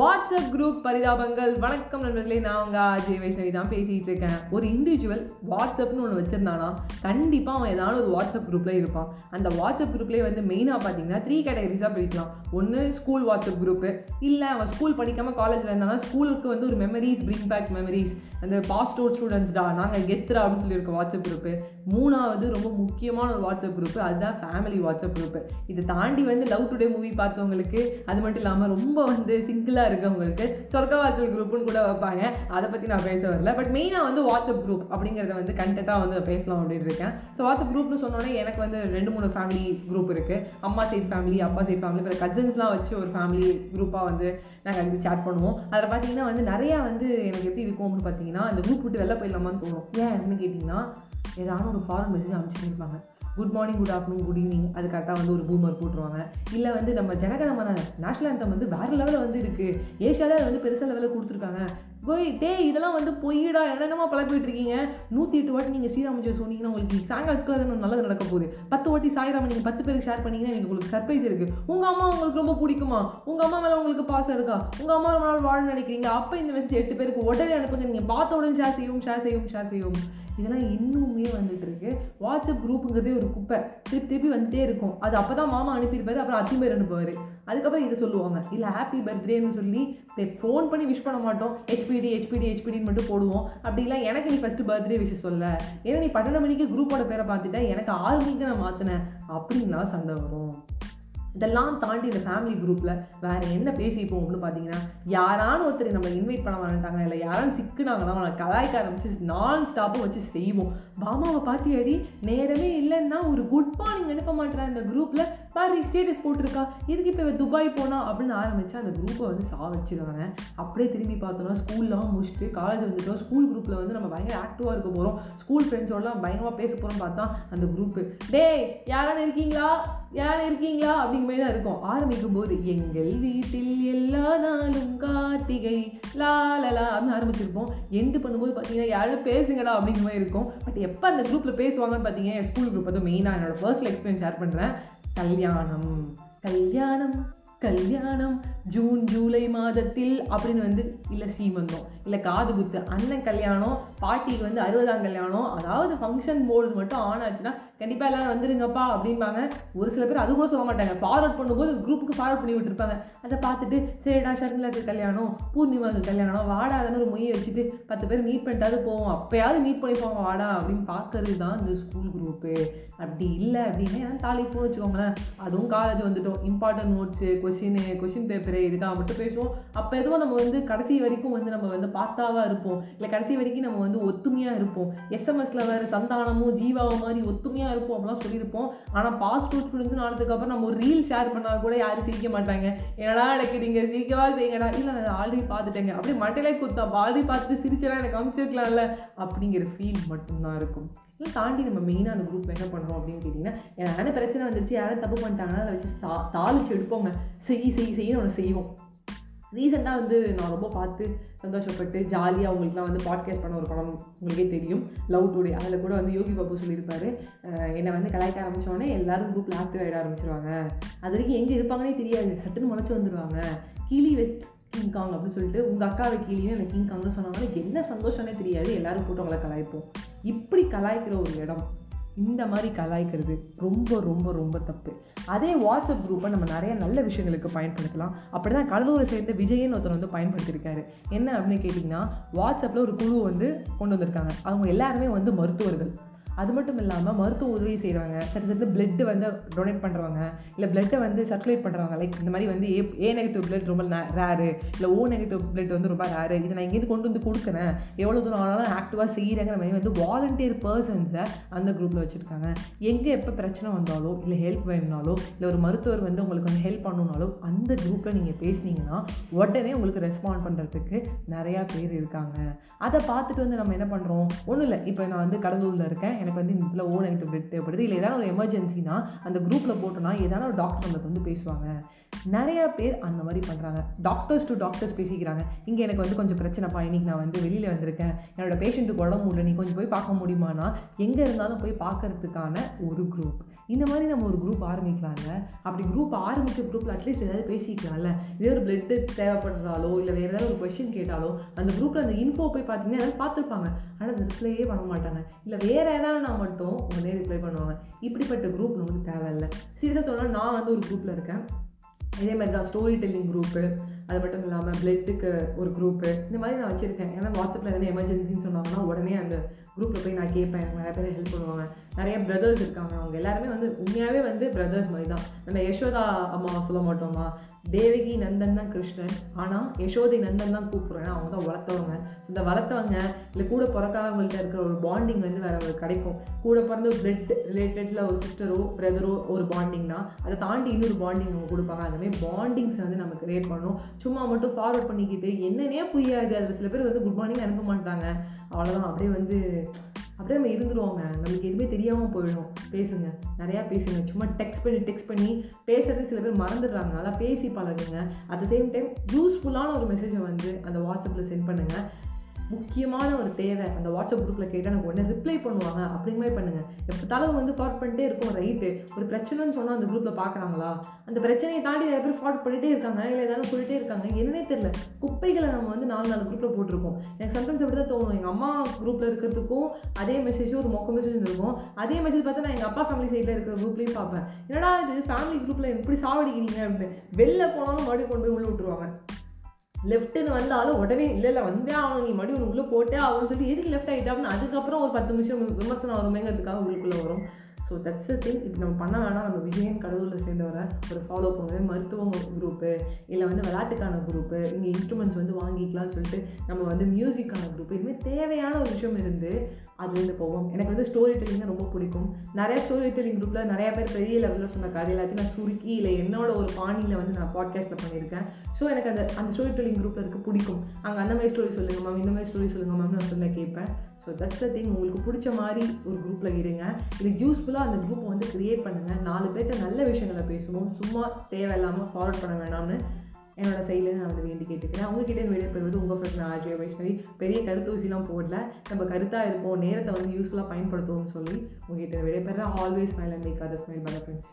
WhatsApp group பரிதாபங்கள். வணக்கம் நண்பர்களே நான் உங்க அஜய் வைஷ்ணவி தான் பேசிகிட்டு இருக்கேன். ஒரு இண்டிவிஜுவல் வாட்ஸ்அப்னு ஒன்று வச்சிருந்தானா கண்டிப்பாக அவன் ஏதாவது ஒரு வாட்ஸ்அப் குரூப்பில் இருப்பான். அந்த வாட்ஸ்அப் குரூப்லேயே வந்து மெயினாக பார்த்தீங்கன்னா த்ரீ கேட்டகரிஸாக பிரிக்கலாம். ஒன்று ஸ்கூல் வாட்ஸ்அப் குரூப்பு இல்லை அவன் ஸ்கூல் படிக்காமல் காலேஜில் இருந்தானா ஸ்கூலுக்கு வந்து ஒரு மெமரிஸ் பிரிங் பேக் மெமரிஸ் அந்த பாஸ்ட் அவுட் ஸ்டூடெண்ட்ஸ்டா நாங்கள் கெத்துரா அப்படின்னு சொல்லியிருக்க வாட்ஸ்அப் குரூப்பு மூணாவது ரொம்ப முக்கியமான ஒரு வாட்ஸ்அப் குரூப்பு அதுதான் ஃபேமிலி வாட்ஸ்அப் குரூப்பு இதை தாண்டி வந்து லவ் டுடே மூவி பார்த்தவங்களுக்கு அது மட்டும் இல்லாமல் ரொம்ப வந்து சிங்கிளாக இருக்கவங்களுக்கு சொர்க்கவாசல் குரூப்புன்னு கூட வைப்பாங்க. அதை பற்றி நான் பேச வரல. பட் மெயினாக வந்து வாட்ஸ்அப் குரூப் அப்படிங்கிறத வந்து கண்டென்ட்டாக வந்து பேசலாம் அப்படின்னு இருக்கேன். ஸோ வாட்ஸ்அப் குரூப்னு சொன்னோன்னே எனக்கு வந்து ரெண்டு மூணு ஃபேமிலி குரூப் இருக்குது அம்மா சைட் ஃபேமிலி அப்பா சைட் ஃபேமிலி அப்புறம் கசின்ஸ்லாம் வச்சு ஒரு ஃபேமிலி குரூப்பாக வந்து நாங்கள் வந்து சேட் பண்ணுவோம். அதில் பார்த்தீங்கன்னா வந்து நிறையா வந்து எனக்கு எப்படி இருக்கும் அப்படின்னு பார்த்தீங்கன்னா அந்த குரூப் விட்டு வெளில போயிடலாமான்னு தோணும். ஏன் அப்படின்னு கேட்டிங்கன்னா ஏதாவது ஒரு foreign message அனுப்பிச்சிருப்பாங்க good morning good afternoon good evening அது கரெக்டாக வந்து ஒரு பூமர் போட்டுருவாங்க. இல்லை வந்து நம்ம ஜனகணமன நேஷனல் anthem வந்து வேறு லெவலில் வந்து இருக்குது ஏஷியாவில் வந்து பெருசாக லெவலில் கொடுத்துருக்காங்க. போய் டே இதெல்லாம் வந்து பொய்யடா. என்னென்னமா பழப்பிட்டு இருக்கீங்க நூற்றி எட்டு வாட்டி நீங்கள் ஸ்ரீராமஜெயம் சொன்னீங்கன்னா உங்களுக்கு சாயங்காலத்துக்கு நல்லது நடக்க போகுது. பத்து வாட்டி சாய்ராமன் நீங்கள் பத்து பேருக்கு ஷேர் பண்ணீங்கன்னா எனக்கு உங்களுக்கு சர்ப்ரைஸ் இருக்குது உங்கள் அம்மா உங்களுக்கு ரொம்ப பிடிக்குமா? உங்கள் அம்மா மேலே உங்களுக்கு பாசம் இருக்கா? உங்கள் அம்மா ரொம்ப நாள் வாழ நினைக்கிறீங்க. அப்போ இந்த மெசேஜ் எட்டு பேருக்கு உடனே அனுப்புங்க. நீங்கள் பார்த்த உடனே ஷேர் செய்யும் ஷேர் செய்யும் ஷேர் செய்யும் இதெல்லாம் இன்னுமே வந்துட்டு இருக்கு. வாட்ஸ்அப் குரூப்புங்கிறதே ஒரு குப்பை. திருப்பி திருப்பி வந்துட்டே இருக்கும். அது அப்போ தான் மாமா அனுப்பியிருப்பாரு. அப்புறம் அத்திமேர் அனுப்புவார். அதுக்கப்புறம் இதை சொல்லுவாங்க. இல்லை ஹாப்பி பர்த்டேன்னு சொல்லி ஃபோன் பண்ணி விஷ் பண்ண மாட்டோம். ஹெச்பிடி ஹெச்பிடி ஹெச்பிடின்னு மட்டும் போடுவோம். அப்படி இல்லை எனக்கு நீ ஃபஸ்ட்டு பர்த்டே விஷ் சொல்ல. ஏன்னா நீ பன்னெண்டு மணிக்கு குரூப்போட பேரை பார்த்துட்ட. எனக்கு ஆறு மணிக்கு நான் மாற்றினேன் அப்படின்லாம் சண்டை வரும். இதெல்லாம் தாண்டி இந்த ஃபேமிலி குரூப்பில் வேறு என்ன பேசிப்போம் அப்படின்னு பார்த்தீங்கன்னா யாரான ஒருத்தர் நம்ம இன்வைட் பண்ண வரட்டாங்க இல்லை யாராலும் சிக்குனாங்கன்னா அவனை கலாய்க்க ஆரம்பிச்சு நான் ஸ்டாப்பும் வச்சு செய்வோம். பாமாவை பார்த்தியாடி? நேரமே இல்லைன்னா ஒரு குட் மார்னிங் அனுப்ப மாட்டேறேன் இந்த குரூப்பில் பாரு ஸ்டேட்டஸ் போட்டிருக்கா. இதுக்கு இப்போ துபாய் போனா? அப்படின்னு ஆரம்பித்து அந்த குரூப்பை வந்து சா வச்சுருவாங்க. அப்படியே திரும்பி பார்த்தோம்னா ஸ்கூல்லாம் முடிச்சுட்டு காலேஜ் வந்துட்டோம். ஸ்கூல் குரூப்பில் வந்து நம்ம பயங்கர ஆக்டிவாக இருக்க போகிறோம் ஸ்கூல் ஃப்ரெண்ட்ஸோடலாம் பயங்கரமாக பேச போகிறோம் பார்த்தா அந்த குரூப்பு டேய் யாரான இருக்கீங்களா? யாரும் இருக்கீங்களா? அப்படிங்கிற மாதிரி தான் இருக்கும். ஆரம்பிக்கும் போது எங்கள் வீட்டில் எல்லா நாளும் கார்த்திகை லாலலா அப்படின்னு ஆரம்பிச்சிருப்போம். எண்டு பண்ணும்போது பார்த்தீங்கன்னா யாரும் பேசுங்கடா அப்படிங்கிற மாதிரி இருக்கும். பட் எப்போ அந்த குரூப்பில் பேசுவாங்கன்னு பார்த்தீங்கன்னா என் ஸ்கூல் குரூப் வந்து மெயினாக என்னோடய பர்சனல் எக்ஸ்பீரியன்ஸ் ஷேர் பண்ணுறேன் கல்யாணம். கல்யாணம் கல்யாணம். ஜூன் ஜூலை மாதத்தில் அப்படின்னு வந்து இல்லை சீமந்தம் இல்லை காது குத்து அண்ணன் கல்யாணம் பாட்டிக்கு வந்து அறுபதாம் கல்யாணம் அதாவது ஃபங்க்ஷன் மோடு மட்டும் ஆன் ஆச்சுன்னா கண்டிப்பாக எல்லாரும் வந்துருங்கப்பா அப்படிம்பாங்க. ஒரு சில பேர் அது கூட சொல்ல மாட்டாங்க. ஃபார்வர்ட் பண்ணும்போது குரூப்புக்கு ஃபார்வர்ட் பண்ணி விட்டுருப்பாங்க. அதை பார்த்துட்டு சரிடா ஷர்மிலாக்கு கல்யாணம் பூர்ணிமாவுக்கு கல்யாணம் வாடாதன்னு ஒரு மொழியை வச்சுட்டு பத்து பேர் மீட் பண்ணிட்டாவது போவோம். அப்போயாவது மீட் பண்ணி போவோம். வாடா அப்படின்னு பார்க்கறது தான் இந்த ஸ்கூல் குரூப்பு அப்படி இல்லை அப்படின்னா தாலி போ வச்சுக்கோங்களேன். அதுவும் காலேஜ் வந்துட்டோம். Important notes question question paper இதுக்காக மட்டும் பேசுவோம். அப்போ எதுவும் நம்ம வந்து கடைசி வரைக்கும் வந்து நம்ம வந்து பார்த்தாவாக இருப்போம். இல்லை கடைசி வரைக்கும் நம்ம வந்து ஒத்துமையாக இருப்போம். எஸ்எம்எஸில் வேறு சந்தானமும் ஜீவாவும் மாதிரி ஒத்துமையாக இருப்போம் அப்படிலாம் சொல்லியிருப்போம். ஆனால் பாஸ்போர்ட் டூ ஸ்டூடெண்ட்ஸ் ஆனதுக்கப்புறம் நம்ம ஒரு ரீல் ஷேர் பண்ணால் கூட யாரும் சிரிக்க மாட்டாங்க. என்னடா நினைக்கிறீங்க சிரிக்கவா செய்யுங்கடா இல்லை நான் ஆல்ரெடி பார்த்துட்டேங்க. அப்படியே மட்டையிலே குத்தா ஆல்ரெடி பார்த்துட்டு சிரிச்செல்லாம் எனக்கு அமைச்சிருக்கலாம்ல அப்படிங்கிற ஃபீல் மட்டும்தான் இருக்கும். இல்லை தாண்டி நம்ம மெயினாக அந்த குரூப் என்ன பண்ணுறோம் அப்படின்னு கேட்டிங்கன்னா யாரும் பிரச்சனை வந்துச்சு யாரும் தப்பு பண்ணிட்டாங்கன்னா அதை வச்சு தா தாளிச்சு எடுப்போங்க. செய் செய் செய்யணும் ஒன்று செய்வோம். ரீசெண்டாக வந்து நான் ரொம்ப பார்த்து சந்தோஷப்பட்டு ஜாலியாக அவங்களுக்குலாம் வந்து பாட்காஸ்ட் பண்ண ஒரு படம் உங்களுக்கே தெரியும். லவ் டுடே அதில் கூட வந்து யோகி பாபு சொல்லியிருப்பாரு. என்னை வந்து கலாய்க்க ஆரம்பித்தோடனே எல்லாரும் குரூப்பில் ஆக்டிவ் ஆகிட ஆரம்பிச்சிருவாங்க. அது வரைக்கும் எங்கே இருப்பாங்கன்னே தெரியாது. சட்டுன்னு முளைச்சி வந்துடுவாங்க கிளி வெத் கிங் காங் அப்படின்னு சொல்லிட்டு உங்கள் அக்காவை கீழியும் எனக்கு கிங் காங்னு சொன்னாங்கன்னா என்ன சந்தோஷம்னே தெரியாது. எல்லோரும் கூட்டவங்களை கலாய்ப்போம். இப்படி கலாய்க்கிற ஒரு இடம் இந்த மாதிரி கலாய்க்கிறது ரொம்ப ரொம்ப ரொம்ப தப்பு. அதே வாட்ஸ்அப் குரூப்பை நம்ம நிறைய நல்ல விஷயங்களுக்கு பயன்படுத்தலாம். அப்படி தான் கடலூரை சேர்ந்த விஜயன் ஒருத்தர் வந்து பயன்படுத்தியிருக்காரு. என்ன அப்படின்னு கேட்டிங்கன்னா வாட்ஸ்அப்பில் ஒரு குழு வந்து கொண்டு வந்திருக்காங்க. அவங்க எல்லாருமே வந்து மருத்துவர்கள். அது மட்டும் இல்லாமல் மருத்துவ உதவி செய்கிறாங்க சில வந்து பிளட்டு வந்து டொனேட் பண்ணுறவங்க இல்லை பிளட்டை வந்து சர்க்குலேட் பண்ணுறவங்க லைக் இந்த மாதிரி வந்து ஏ ஏ நெகட்டிவ் பிளட் ரொம்ப ரேரு இல்லை ஓ நெகட்டிவ் பிளட் வந்து ரொம்ப ரேரு இதை நான் இங்கேருந்து கொண்டு வந்து கொடுக்குறேன். எவ்வளோ தூரம் ஆனாலும் ஆக்டிவாக செய்கிறாங்கிற மாதிரி வந்து வாலண்டியர் பர்சன்ஸை அந்த குரூப்பில் வச்சுருக்காங்க. எங்கே எப்போ பிரச்சனை வந்தாலோ இல்லை ஹெல்ப் வேணுனாலோ இல்லை ஒரு மருத்துவர் வந்து உங்களுக்கு வந்து ஹெல்ப் பண்ணணுனாலோ அந்த குரூப்பில் நீங்கள் பேசுனீங்கன்னா உடனே உங்களுக்கு ரெஸ்பாண்ட் பண்ணுறதுக்கு நிறையா பேர் இருக்காங்க. அதை பார்த்துட்டு வந்து நம்ம என்ன பண்ணுறோம் ஒன்றும் இல்லை. இப்போ நான் வந்து கடலூரில் இருக்கேன். எனக்கு வந்து இந்த இடத்துல ஓ நெகட்டிவ் பிளட் தேவைப்படுது. இல்லை ஏதாவது ஒரு எமர்ஜென்சினா அந்த குரூப்பில் போட்டோன்னா ஏதாவது ஒரு டாக்டர் நம்மளுக்கு வந்து பேசுவாங்க. நிறையா பேர் அந்த மாதிரி பண்ணுறாங்க டாக்டர்ஸ் டு டாக்டர்ஸ் பேசிக்கிறாங்க. இங்கே எனக்கு வந்து கொஞ்சம் பிரச்சனைப்பா இன்றைக்கி நான் வந்து வெளியில் வந்திருக்கேன். என்னோட பேஷண்ட்டுக்கு உடம்பு முடியல. நீ கொஞ்சம் போய் பார்க்க முடியுமானா எங்கே இருந்தாலும் போய் பார்க்கறதுக்கான ஒரு குரூப் இந்த மாதிரி நம்ம ஒரு குரூப் ஆரம்பிக்கலாம்ல. அப்படி குரூப் ஆரம்பித்த குரூப்பில் அட்லீஸ்ட் ஏதாவது பேசிக்கலாம்ல. இதே ஒரு பிளட்டு தேவைப்படுறதாலோ இல்லை வேறு ஏதாவது ஒரு கொஷின் கேட்டாலோ அந்த குரூப்பில் அந்த இன்ஃபோ போய் பார்த்தீங்கன்னா ஏதாவது பார்த்துருப்பாங்க. ஆனால் அந்த ரிப்ளையே பண்ண மாட்டாங்க இல்லை வேறு ஏதாவது நான் மட்டும் உடனே ரிப்ளை பண்ணுவாங்க. இப்படிப்பட்ட குரூப் நமக்கு தேவையில்லை. சீரியஸாக சொன்னால் நான் வந்து ஒரு குரூப்பில் இருக்கேன். இதே மாதிரி தான் ஸ்டோரி டெல்லிங் குரூப்பு அது மட்டும் இல்லாமல் பிளட்டுக்கு ஒரு குரூப்பு இந்த மாதிரி நான் வச்சுருக்கேன். ஏன்னா வாட்ஸ்அப்பில் எதனா எமர்ஜென்சின்னு சொன்னாங்கன்னா உடனே அந்த குரூப்பில் போய் நான் கேட்பேன். எனக்கு நிறைய பேர் ஹெல்ப் பண்ணுவாங்க. நிறைய பிரதர்ஸ் இருக்காங்க. அவங்க எல்லாருமே வந்து உண்மையாகவே வந்து பிரதர்ஸ் மாதிரி தான். நம்ம யசோதா அம்மா சொல்ல மாட்டோமா? தேவகி நந்தன் தான் கிருஷ்ணன். ஆனால் யசோதை நந்தன் தான் கூப்பிட்றேன். அவங்க தான் வளர்த்தவங்க. இந்த வளர்த்தவங்க இல்லை கூட பிறக்காதவங்கள்ட்ட இருக்கிற ஒரு பாண்டிங் வந்து வேற ஒரு கிடைக்கும். கூட பிறந்த பிளட் ரிலேட்டடில் ஒரு சிஸ்டரோ பிரதரோ ஒரு பாண்டிங்னா அதை தாண்டி இன்னொரு பாண்டிங் அவங்க கொடுப்பாங்க. அதுமாதிரி பாண்டிங்ஸ் வந்து நம்ம கிரியேட் பண்ணணும். சும்மா மட்டும் ஃபார்வர்ட் பண்ணிக்கிட்டு என்னன்னே புரியாது. அதில் சில பேர் வந்து குட் மார்னிங் அனுப்ப மாட்டாங்க. அவ்வளோதான் அப்படியே வந்து அப்படியே நம்ம இருந்துருவாங்க. நம்மளுக்கு எதுவுமே தெரியாமல் போயிடும். பேசுங்க. நிறையா பேசுங்க. சும்மா டெக்ஸ்ட் பண்ணி டெக்ஸ்ட் பண்ணி பேசுறது சில பேர் மறந்துடுறாங்க. நல்லா பேசி பழகுங்க. அட் த சேம் டைம் யூஸ்ஃபுல்லான ஒரு மெசேஜை வந்து அந்த வாட்ஸ்அப்பில் சென்ட் பண்ணுங்கள் முக்கியமான ஒரு தேவை. அந்த வாட்ஸ்அப் குரூப்பில் கேட்டால் எனக்கு உடனே ரிப்ளை பண்ணுவாங்க. அப்படிங்கிற மாதிரி பண்ணுங்கள் எப்போத்தாலும் வந்து ஃபார்வர்ட் பண்ணிட்டே இருக்கும் ரைட்டு ஒரு பிரச்சனைன்னு சொன்னால் அந்த குரூப்பில் பார்க்குறாங்களா அந்த பிரச்சனையை தாண்டி நிறைய பேர் ஃபார்வர்ட் பண்ணிகிட்டே இருக்காங்க இல்லை ஏதாவது சொல்லிட்டே இருக்காங்க. என்னன்னே தெரில குப்பைகளை நம்ம வந்து நாலு நாலு குரூப்பில் போட்டிருக்கோம். எனக்கு சம்டைம்ஸ் அப்படி தான் தோணும். எங்கள் அம்மா குரூப்பில் இருக்கிறதுக்கும் அதே மெசேஜும் ஒரு மொக்க மெசேஜ் இருக்கும் அதே மெசேஜ் பார்த்தா நான் எங்கள் அப்பா ஃபேமிலி சைடில் இருக்கிற குரூப்லேயும் பார்ப்பேன். என்னடா இது ஃபேமிலி குரூப்பில் எப்படி சாவடிக்கிறீங்க அப்படின்னு. வெளில போனாலும் மறுபடியும் கொண்டு போய் உள்ளே விட்டுருவாங்க. லெஃப்ட்டுன்னு வந்தாலும் உடனே இல்லை இல்லை வந்தே ஆகணும். நீ மறுபடியும் உள்ளே போட்டே ஆகும்னு சொல்லி எதுக்கு லெஃப்ட் ஆகிட்டாங்கன்னு அதுக்கப்புறம் ஒரு பத்து நிமிஷம் விமர்சனம் வருமேங்கிறதுக்காக உள்ளுக்குள்ளே வரும். ஸோ தட்ஸ் த திங் இது நம்ம பண்ண வேணாம். நம்ம விஜயன் கடவுளில் சேர்ந்தவரை ஒரு ஃபாலோ பண்ணுறது மருத்துவங்க குரூப்பு இல்லை வந்து விளையாட்டுக்கான குரூப்பு இங்கே இன்ஸ்ட்ருமெண்ட்ஸ் வந்து வாங்கிக்கலாம்னு சொல்லிட்டு நம்ம வந்து மியூசிக்கான குரூப் இதுமாதிரி தேவையான ஒரு விஷயம் இருந்து அதுலேருந்து போவோம். எனக்கு வந்து ஸ்டோரி டெல்லிங் ரொம்ப பிடிக்கும். நிறைய ஸ்டோரி டெல்லிங் குரூப்பில் நிறைய பேர் பெரிய லெவலில் சொன்ன கதை எல்லாத்தையும் நான் சுருக்கி இல்லை என்னோட ஒரு பாணியில் வந்து நான் பாட்காஸ்ட்டில் பண்ணியிருக்கேன். ஸோ எனக்கு அந்த அந்த ஸ்டோரி டெல்லிங் குரூப்பில் இருக்க பிடிக்கும். அங்கே அந்த மாதிரி ஸ்டோரி சொல்லுங்கள் மேம் இந்த மாதிரி ஸ்டோரி சொல்லுங்கள் மேம் நான் சொல்ல கேட்பேன். ஸோ தட்ஸ் த திங் உங்களுக்கு பிடிச்ச மாதிரி ஒரு குரூப்பில் இருங்க. இது யூஸ்ஃபுல்லாக அந்த குரூப்பை வந்து க்ரியேட் பண்ணுங்கள் நாலு பேர்கிட்ட நல்ல விஷயங்களை பேசுவோம் சும்மா தேவையில்லாமல் ஃபார்வர்ட் பண்ண வேணாம்னு என்னோட சைட்லேருந்து நான் வந்து வேண்டி கேட்டுக்கிறேன். அவங்ககிட்ட வெளியே போய்வது உங்கள் பிரச்சனை ஆர்ஜே வைஷ்ணவி பெரிய கருத்து ஊசிலாம் போடல. நம்ம கருத்தாக இருப்போம். நேரத்தை வந்து யூஸ்ஃபுல்லாக பயன்படுத்துவோம்னு சொல்லி உங்ககிட்ட வெளியே always smile and make other smile பல ஃப்ரெண்ட்ஸ்